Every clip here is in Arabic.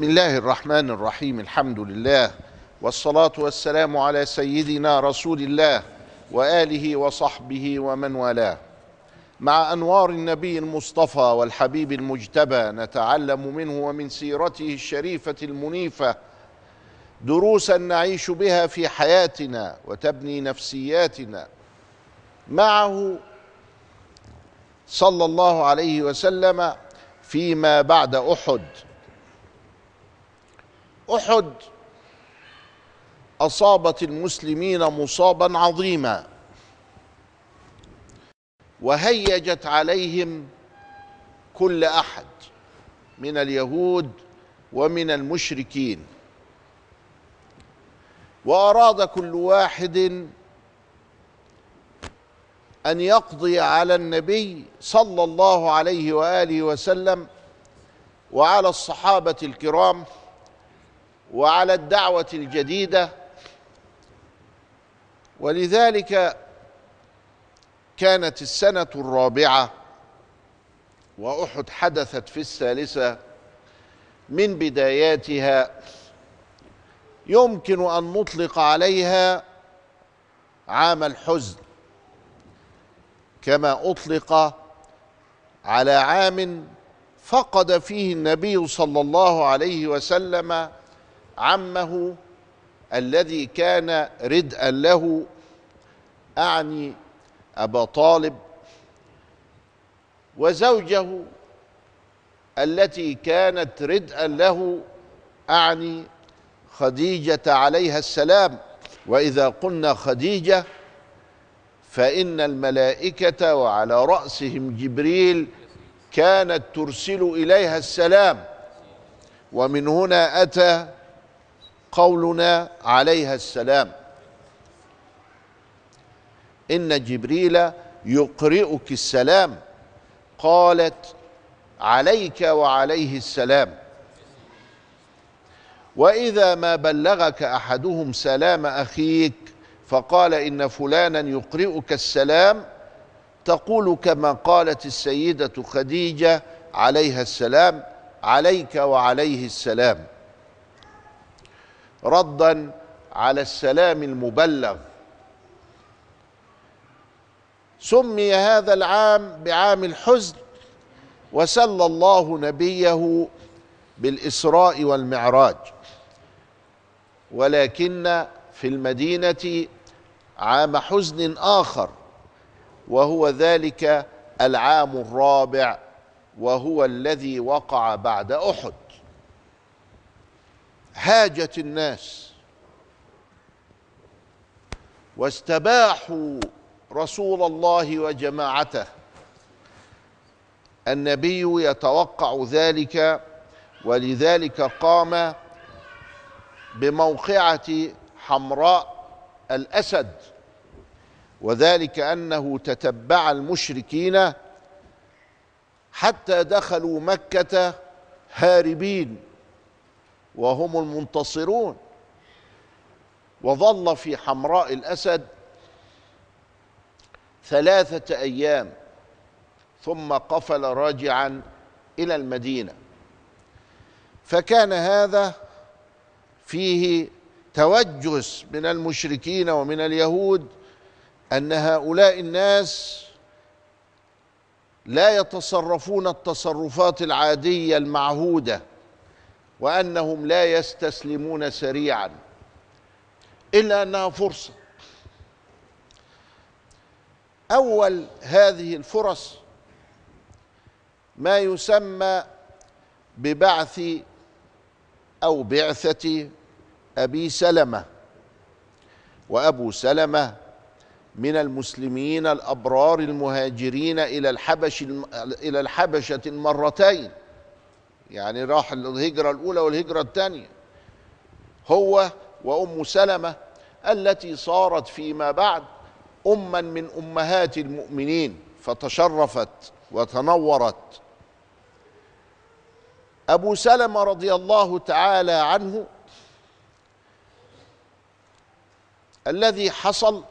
بسم الله الرحمن الرحيم الحمد لله والصلاة والسلام على سيدنا رسول الله وآله وصحبه ومن والاه. مع أنوار النبي المصطفى والحبيب المجتبى نتعلم منه ومن سيرته الشريفة المنيفة دروسا نعيش بها في حياتنا وتبني نفسياتنا. معه صلى الله عليه وسلم فيما بعد أحد. أحد أصابت المسلمين مصابا عظيما وهيجت عليهم كل أحد من اليهود ومن المشركين. وأراد كل واحد أن يقضي على النبي صلى الله عليه وآله وسلم وعلى الصحابة الكرام. وعلى الدعوة الجديدة. ولذلك كانت السنة الرابعة وأحد حدثت في الثالثة من بداياتها يمكن أن نطلق عليها عام الحزن كما أطلق على عام فقد فيه النبي صلى الله عليه وسلم عمه الذي كان ردءا له أعني أبا طالب وزوجه التي كانت ردءا له أعني خديجة عليها السلام. وإذا قلنا خديجة فإن الملائكة وعلى رأسهم جبريل كانت ترسل إليها السلام. ومن هنا أتى قولنا عليها السلام. إن جبريل يقرئك السلام. قالت عليك وعليه السلام. وإذا ما بلغك أحدهم سلام أخيك فقال إن فلانا يقرئك السلام تقول كما قالت السيدة خديجة عليها السلام عليك وعليه السلام. ردا على السلام المبلغ. سمي هذا العام بعام الحزن وسلى الله نبيه بالإسراء والمعراج. ولكن في المدينة عام حزن آخر وهو ذلك العام الرابع وهو الذي وقع بعد أحد. هاجت الناس. واستباحوا رسول الله وجماعته. النبي يتوقع ذلك ولذلك قام بموقعة حمراء الأسد. وذلك أنه تتبع المشركين حتى دخلوا مكة هاربين. وهم المنتصرون. وظل في حمراء الأسد ثلاثة أيام ثم قفل راجعا إلى المدينة. فكان هذا فيه توجس من المشركين ومن اليهود أن هؤلاء الناس لا يتصرفون التصرفات العادية المعهودة. وأنهم لا يستسلمون سريعا إلا أنها فرصة. أول هذه الفرص ما يسمى ببعث أو بعثة أبي سلمة وأبو سلمة من المسلمين الأبرار المهاجرين إلى الحبش إلى الحبشة مرتين. يعني راح الهجرة الأولى والهجرة الثانية. هو وأم سلمة التي صارت فيما بعد اما من أمهات المؤمنين فتشرفت وتنورت. أبو سلمة رضي الله تعالى عنه الذي حصل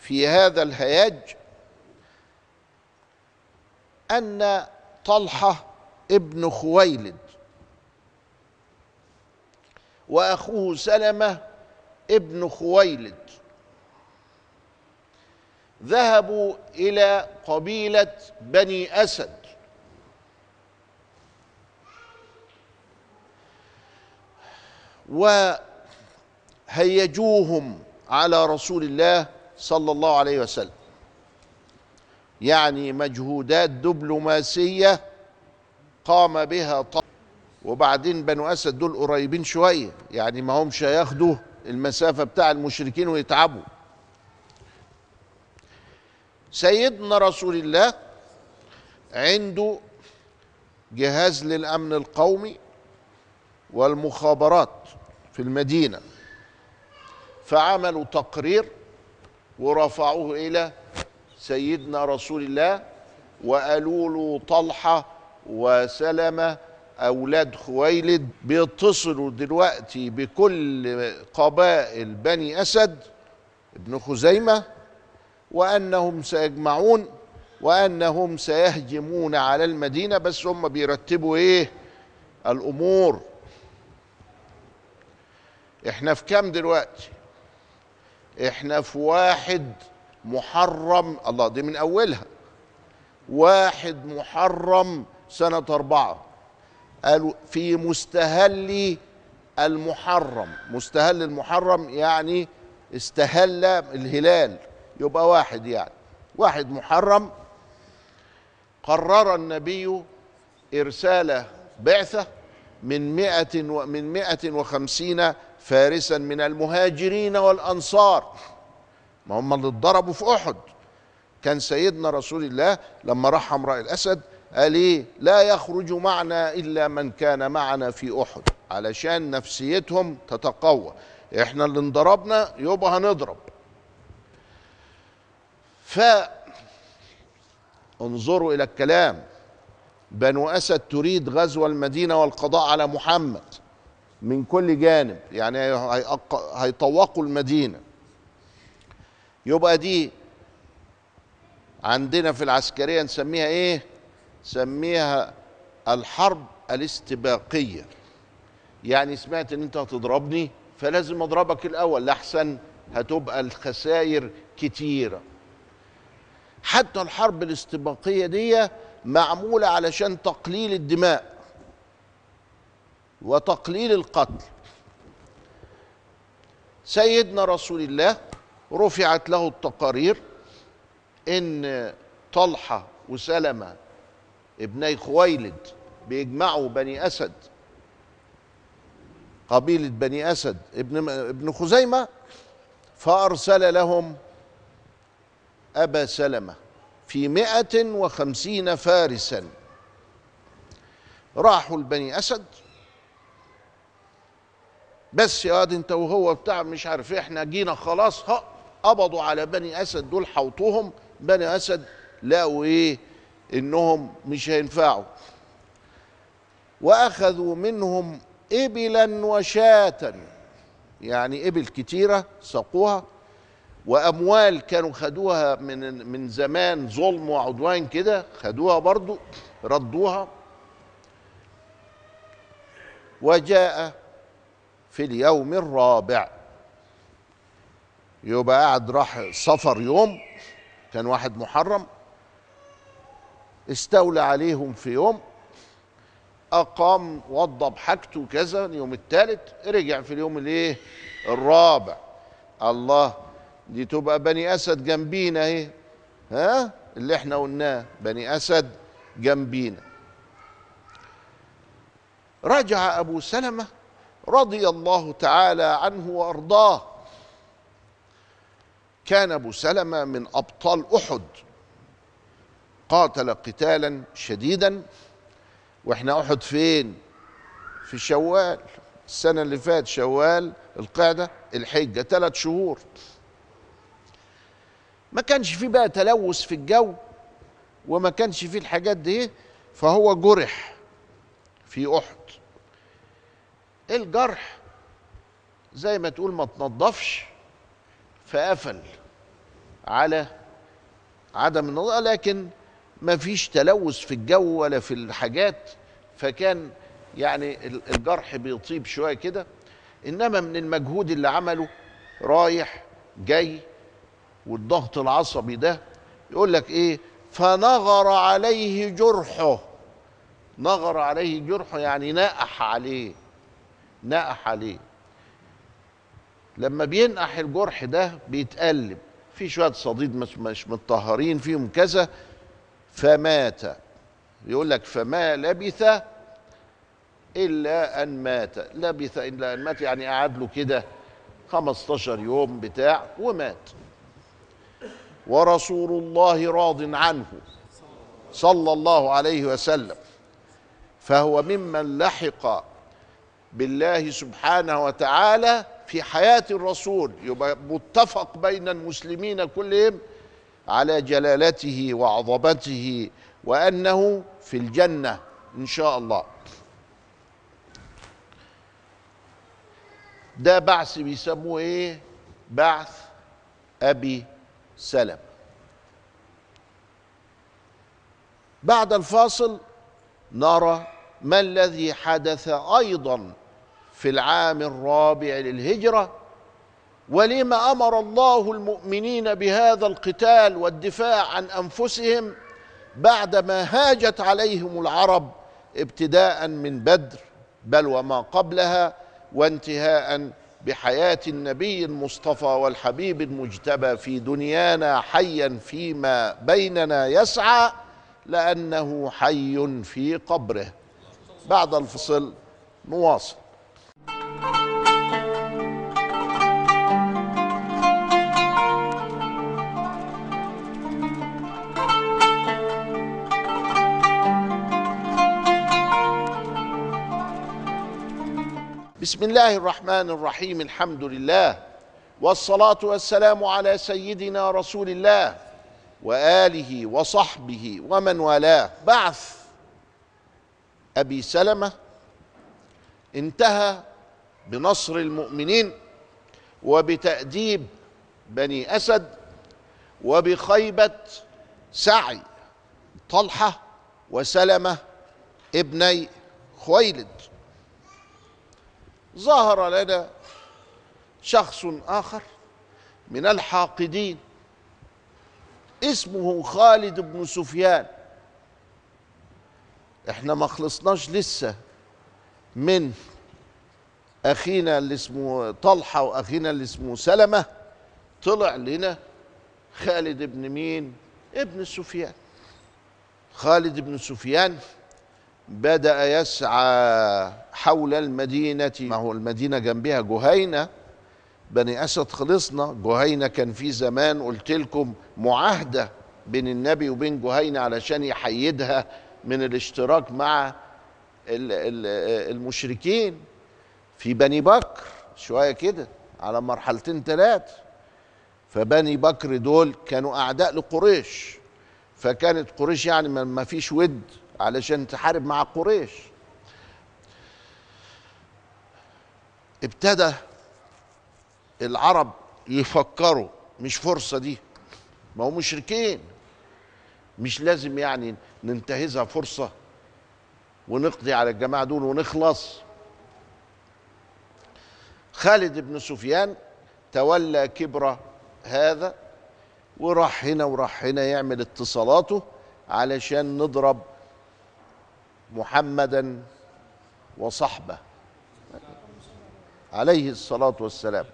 في هذا الهياج أن طلحة ابن خويلد. وأخوه سلمة ابن خويلد. ذهبوا إلى قبيلة بني أسد. وهيجوهم على رسول الله صلى الله عليه وسلم. يعني مجهودات دبلوماسية قام بها طه وبعدين بنو أسد دول قريبين شوية يعني ما همش هياخدوا المسافة بتاع المشركين ويتعبوا. سيدنا رسول الله عنده جهاز للأمن القومي والمخابرات في المدينة فعملوا تقرير ورفعوه إلى سيدنا رسول الله وقالوا له طلحة وسلمه أولاد خويلد بيتصلوا دلوقتي بكل قبائل بني أسد ابن خزيمة وأنهم سيجمعون وأنهم سيهجمون على المدينة بس هم بيرتبوا إيه؟ الأمور. إحنا في كام دلوقتي؟ إحنا في واحد محرم الله دي من أولها واحد محرم سنة أربعة. قالوا في مستهل المحرم. مستهل المحرم يعني استهل الهلال. يبقى واحد يعني. واحد محرم. قرر النبي إرسال بعثة من مئة من مئة وخمسين فارسا من المهاجرين والأنصار. ما هم اللي اتضربوا في أحد. كان سيدنا رسول الله لما راح حمراء الأسد قال إيه؟ لا يخرج معنا إلا من كان معنا في أحد علشان نفسيتهم تتقوى. إحنا اللي انضربنا يبقى هنضرب. ف انظروا إلى الكلام. بنو أسد تريد غزو المدينة والقضاء على محمد من كل جانب يعني هيطوقوا المدينة. يبقى دي عندنا في العسكرية نسميها إيه؟ سميها الحرب الاستباقية. يعني سمعت إن أنت هتضربني فلازم أضربك الأول. لاحسن هتبقى الخسائر كتيرة. حتى الحرب الاستباقية دي معمولة علشان تقليل الدماء وتقليل القتل. سيدنا رسول الله رفعت له التقارير إن طلحة وسلمة ابني خويلد بيجمعوا بني أسد. قبيلة بني أسد ابن ابن خزيمة فأرسل لهم أبا سلمة في مائة وخمسين فارسا. راحوا لبني أسد. بس يا واد انت وهو بتاع مش عارف إيه إحنا جينا خلاص هأ قبضوا على بني أسد دول حوطوهم. بني أسد لقوا إيه؟ إنهم مش هينفعوا. وأخذوا منهم ابلا وشاة يعني إبل كتيرة سقوها وأموال كانوا خدوها من من زمان ظلم وعدوان كده خدوها برضو ردوها. وجاء في اليوم الرابع يبقى قاعد راح سفر يوم كان واحد محرم استولى عليهم في يوم أقام وضب حاجته كذا اليوم الثالث رجع في اليوم الإيه؟ الرابع. الله دي تبقى بني أسد جنبينا اهي ها؟ اللي إحنا قلناه بني أسد جنبينا. رجع أبو سلمة رضي الله تعالى عنه وأرضاه. كان أبو سلمة من أبطال أحد. قاتل قتالا شديدا وإحنا أحد فين؟ في شوال. السنة اللي فات شوال القعده الحجة ثلاث شهور. ما كانش فيه بقى تلوث في الجو وما كانش فيه الحاجات دي فهو جرح في أحد. الجرح زي ما تقول ما تنضفش فقفل على عدم النظافة لكن ما فيش تلوث في الجو ولا في الحاجات فكان يعني الجرح بيطيب شوية كده. إنما من المجهود اللي عمله رايح جاي والضغط العصبي ده يقول لك إيه؟ فنغر عليه جرحه. نغر عليه جرحه يعني نقح عليه نقح عليه. لما بينقح الجرح ده بيتقلب. في شوية صديد مش, مش متطهرين فيهم كذا فمات. يقول لك فما لبث إلا أن مات. لبث إلا أن مات يعني قعد له كده 15 يوم بتاع ومات. ورسول الله راض عنه صلى الله عليه وسلم. فهو ممن لحق بالله سبحانه وتعالى في حياة الرسول. يبقى متفق بين المسلمين كلهم على جلالته وعظمته وأنه في الجنة إن شاء الله. ده بعث بيسموه إيه؟ بعث أبي سلم. بعد الفاصل نرى ما الذي حدث أيضا في العام الرابع للهجرة ولما أمر الله المؤمنين بهذا القتال والدفاع عن أنفسهم بعدما هاجت عليهم العرب ابتداء من بدر بل وما قبلها وانتهاء بحياة النبي المصطفى والحبيب المجتبى في دنيانا حيا فيما بيننا يسعى لأنه حي في قبره. بعد الفصل نواصل. بسم الله الرحمن الرحيم الحمد لله والصلاة والسلام على سيدنا رسول الله وآله وصحبه ومن والاه. بعث أبي سلمة انتهى بنصر المؤمنين وبتأديب بني أسد وبخيبة سعي طلحة وسلمة ابني خويلد. ظهر لنا شخص آخر من الحاقدين اسمه خالد بن سفيان. إحنا ما خلصناش لسه من أخينا اللي اسمه طلحة وأخينا اللي اسمه سلمة طلع لنا خالد بن مين؟ ابن سفيان. خالد بن سفيان بدأ يسعى حول المدينة ما هو المدينة جنبها؟ جهينة. بني أسد خلصنا. جهينة كان في زمان قلت لكم معاهدة بين النبي وبين جهينة علشان يحيدها من الاشتراك مع المشركين. في بني بكر شوية كده على مرحلتين ثلاث فبني بكر دول كانوا أعداء لقريش. فكانت قريش يعني ما فيش ود. علشان تحارب مع قريش. ابتدى العرب يفكروا مش فرصة دي ما هو مشركين. مش لازم يعني ننتهزها فرصة ونقضي على الجماعة دول ونخلص. خالد بن سفيان تولى كبر هذا وراح هنا وراح هنا يعمل اتصالاته علشان نضرب محمدا وصحبه. عليه الصلاة والسلام.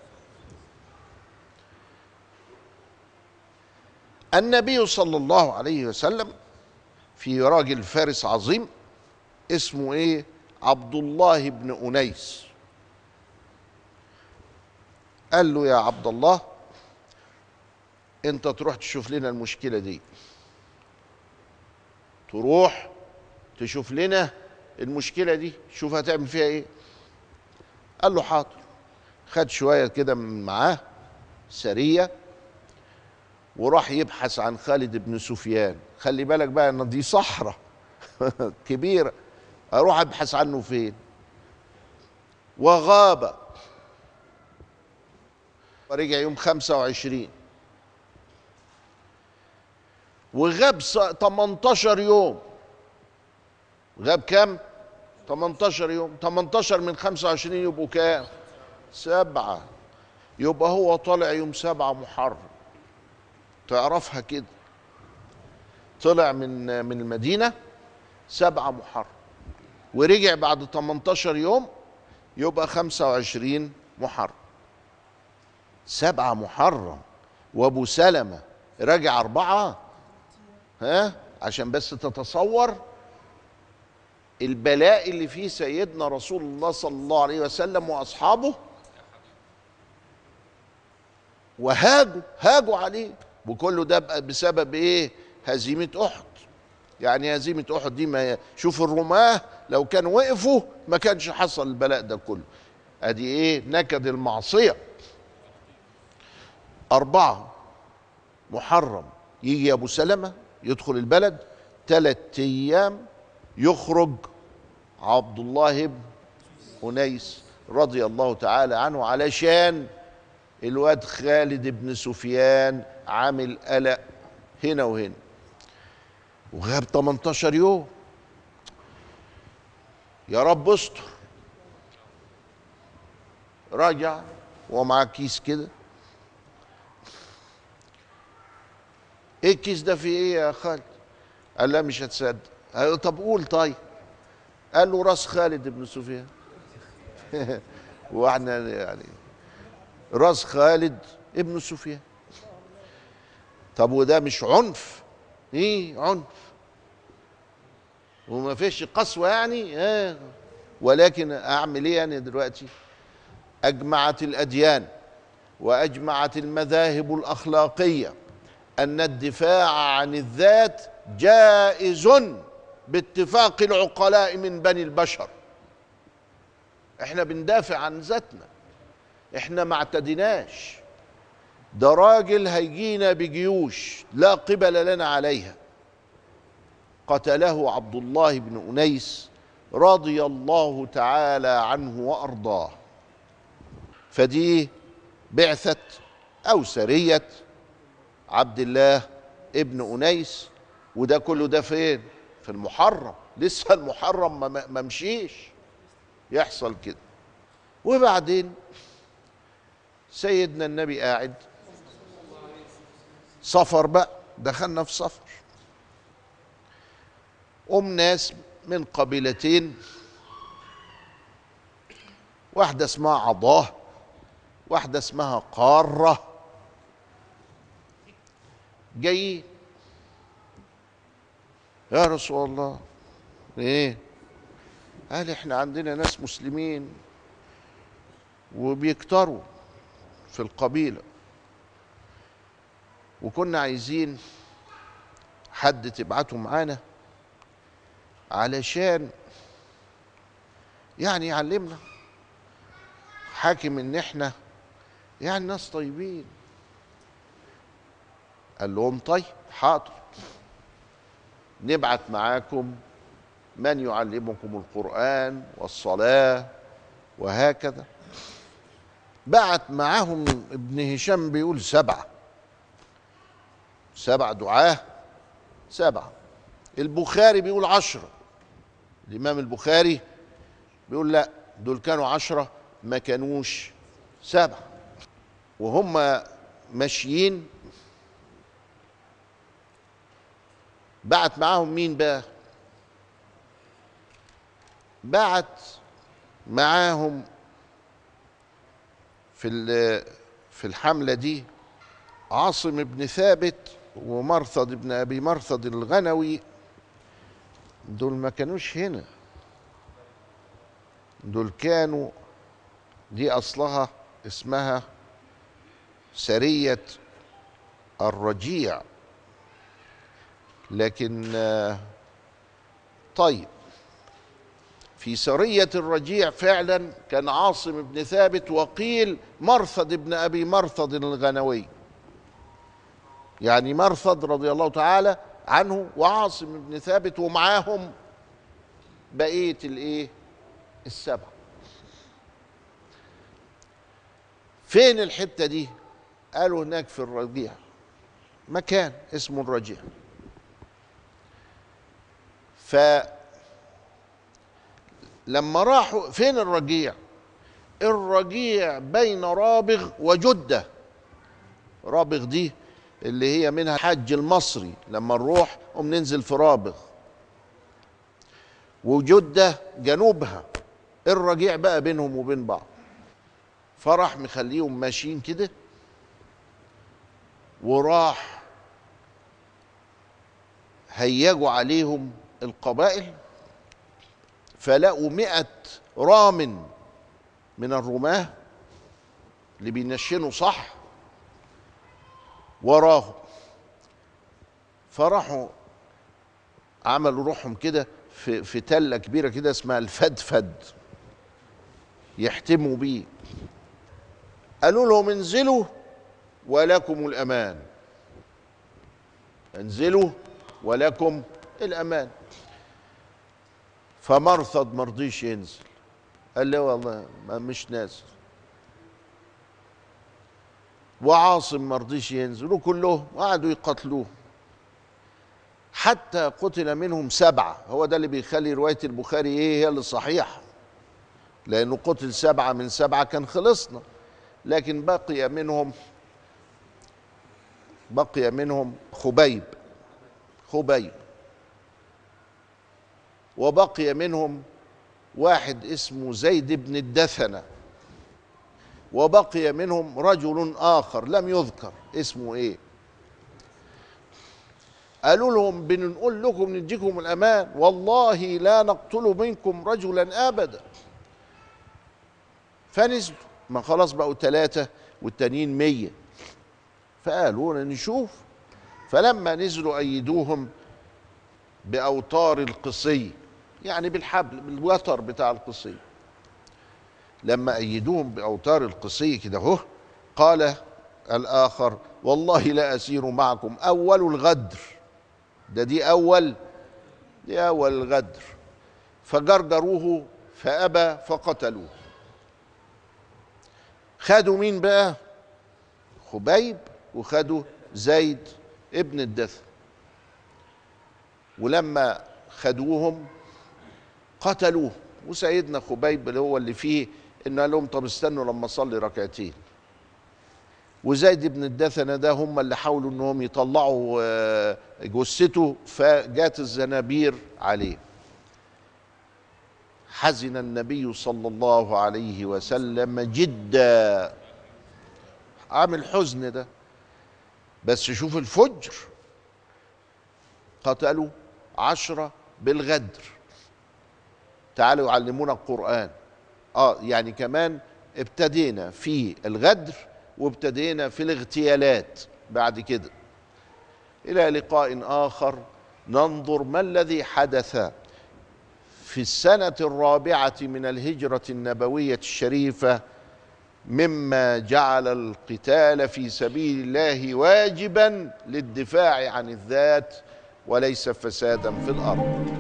النبي صلى الله عليه وسلم في راجل فارس عظيم اسمه إيه؟ عبد الله بن أنيس. قال له يا عبد الله أنت تروح تشوف لنا المشكلة دي. تروح تشوف لنا المشكلة دي شوف هتعمل فيها إيه. قال له حاضر. خد شوية كده من معاه سريه وراح يبحث عن خالد بن سفيان. خلي بالك بقى إن دي صحراء كبيرة. أروح أبحث عنه فين؟ وغاب. ورجع يوم 25 وغاب 18 يوم. غاب كام؟ 18 يوم. 18 من 25 يبقوا كام؟ سبعة. يبقى هو طالع يوم سبعة محرم. تعرفها كده. طلع من من المدينة سبعة محرم. ورجع بعد 18 يوم يبقى 25 محرم. سبعة محرم. وأبو سلمة رجع أربعة؟ ها؟ عشان بس تتصور البلاء اللي فيه سيدنا رسول الله صلى الله عليه وسلم وأصحابه وهاجوا هاجوا عليه. وكله ده بسبب إيه؟ هزيمة أحد. يعني هزيمة أحد دي ما شوف الرماة لو كانوا وقفوا ما كانش حصل البلاء ده كله. أدي إيه؟ نكد المعصية. أربعة محرم. يجي أبو سلمة يدخل البلد ثلاث أيام يخرج عبد الله بن أنيس رضي الله تعالى عنه علشان الواد خالد بن سفيان عامل قلق هنا وهنا. وغاب 18 يوم. يا رب استر. رجع ومعاه كيس كده. إيه الكيس ده فيه إيه يا خالد؟ قال لا مش هتصدق. طب قول طيب. قال له راس خالد بن سفيان. وإحنا يعني راس خالد ابن سفيان. طب وده مش عنف؟ إيه عنف؟ وما فيش قسوة يعني؟ آه. ولكن أعمل إيه يعني دلوقتي؟ أجمعت الأديان وأجمعت المذاهب الأخلاقية أن الدفاع عن الذات جائز. باتفاق العقلاء من بني البشر. إحنا بندافع عن ذاتنا. إحنا ما اعتديناش. ده راجل هيجينا بجيوش لا قبل لنا عليها. قتله عبد الله بن أنيس رضي الله تعالى عنه وأرضاه. فدي بعثة أو سرية عبد الله ابن أنيس وده كله ده فين؟ في المحرم لسه المحرم ما, ما مشيش. يحصل كده. وبعدين سيدنا النبي قاعد. سفر بقى. دخلنا في سفر. أم ناس من قبيلتين. واحدة اسمها عضاه واحدة اسمها قارة. جايين. يا رسول الله. إيه؟ قال إحنا عندنا ناس مسلمين وبيكتروا في القبيلة. وكنا عايزين حد تبعته معانا علشان يعني يعلمنا. حاكم إن إحنا يعني ناس طيبين. قال لهم طيب حاضر. نبعت معاكم من يعلمكم القرآن والصلاة وهكذا. بعت معاهم ابن هشام بيقول سبعة. سبع دعاة سبعة. البخاري بيقول عشرة. الإمام البخاري بيقول لا دول كانوا عشرة ما كانوش سبعة. وهم ماشيين بعت معاهم مين بقى؟ بعت معاهم في في الحملة دي عاصم بن ثابت ومرثد بن أبي مرثد الغنوي. دول ما كانوش هنا. دول كانوا دي أصلها اسمها سرية الرجيع. لكن طيب. في سرية الرجيع فعلا كان عاصم بن ثابت وقيل مرثد بن أبي مرثد الغنوي. يعني مرثد رضي الله تعالى عنه وعاصم بن ثابت ومعاهم بقية الإيه؟ السبع. فين الحتة دي؟ قالوا هناك في الرجيع مكان اسمه الرجيع. ف لما راحوا فين الرجيع؟ الرجيع بين رابغ وجدة. رابغ دي اللي هي منها الحج المصري. لما نروح قوم ننزل في رابغ. وجدة جنوبها. الرجيع بقى بينهم وبين بعض. فراح مخليهم ماشيين كده. وراح هيجوا عليهم القبائل فلقوا مئة رام من الرماة اللي بينشنوا صح وراهم. فراحوا عملوا روحهم كده في في تلة كبيرة كده اسمها الفدفد. يحتموا بيه. قالوا لهم انزلوا ولكم الأمان. انزلوا ولكم الأمان. فمرثد مرضيش ينزل. قال لي والله ما مش نازل. وعاصم مرضيش ينزل وكلهم وقعدوا يقتلوه حتى قتل منهم سبعة. هو ده اللي بيخلي رواية البخاري إيه؟ هي اللي صحيحة. لأنه قتل سبعة من سبعة كان خلصنا. لكن بقي منهم بقي منهم خبيب. خبيب. وبقي منهم واحد اسمه زيد بن الدثنة وبقي منهم رجل آخر لم يذكر اسمه إيه. قالوا لهم بنقول لكم نديكم الأمان والله لا نقتل منكم رجلا ابدا. فنزلوا ما خلاص بقوا ثلاثة والتانيين مية. فقالوا نشوف. فلما نزلوا أيدوهم بأوتار القصي يعني بالحبل بالوتر بتاع القصي. لما أيدوهم بأوتار القصي كده هو قال الآخر والله لا أسير معكم أول الغدر. ده دي أول دي أول الغدر فجرجروه فأبى فقتلوه. خدوا مين بقى؟ خبيب وخدوا زيد ابن الدثر ولما خدوهم قتلوه. وسيدنا خبيب اللي هو اللي فيه انه قال لهم طب استنوا لما أصلي ركعتين. وزيد بن الدثنة ده هم اللي حاولوا إنهم يطلعوا آه، جثته فجات الزنابير عليه. حزن النبي صلى الله عليه وسلم جدا. عامل حزن ده. بس شوف الفجر. قتلوا عشرة بالغدر. تعالوا يعلمونا القرآن. آه يعني كمان ابتدينا في الغدر وابتدينا في الاغتيالات بعد كده. إلى لقاء آخر ننظر ما الذي حدث في السنة الرابعة من الهجرة النبوية الشريفة مما جعل القتال في سبيل الله واجبا للدفاع عن الذات وليس فسادا في الأرض.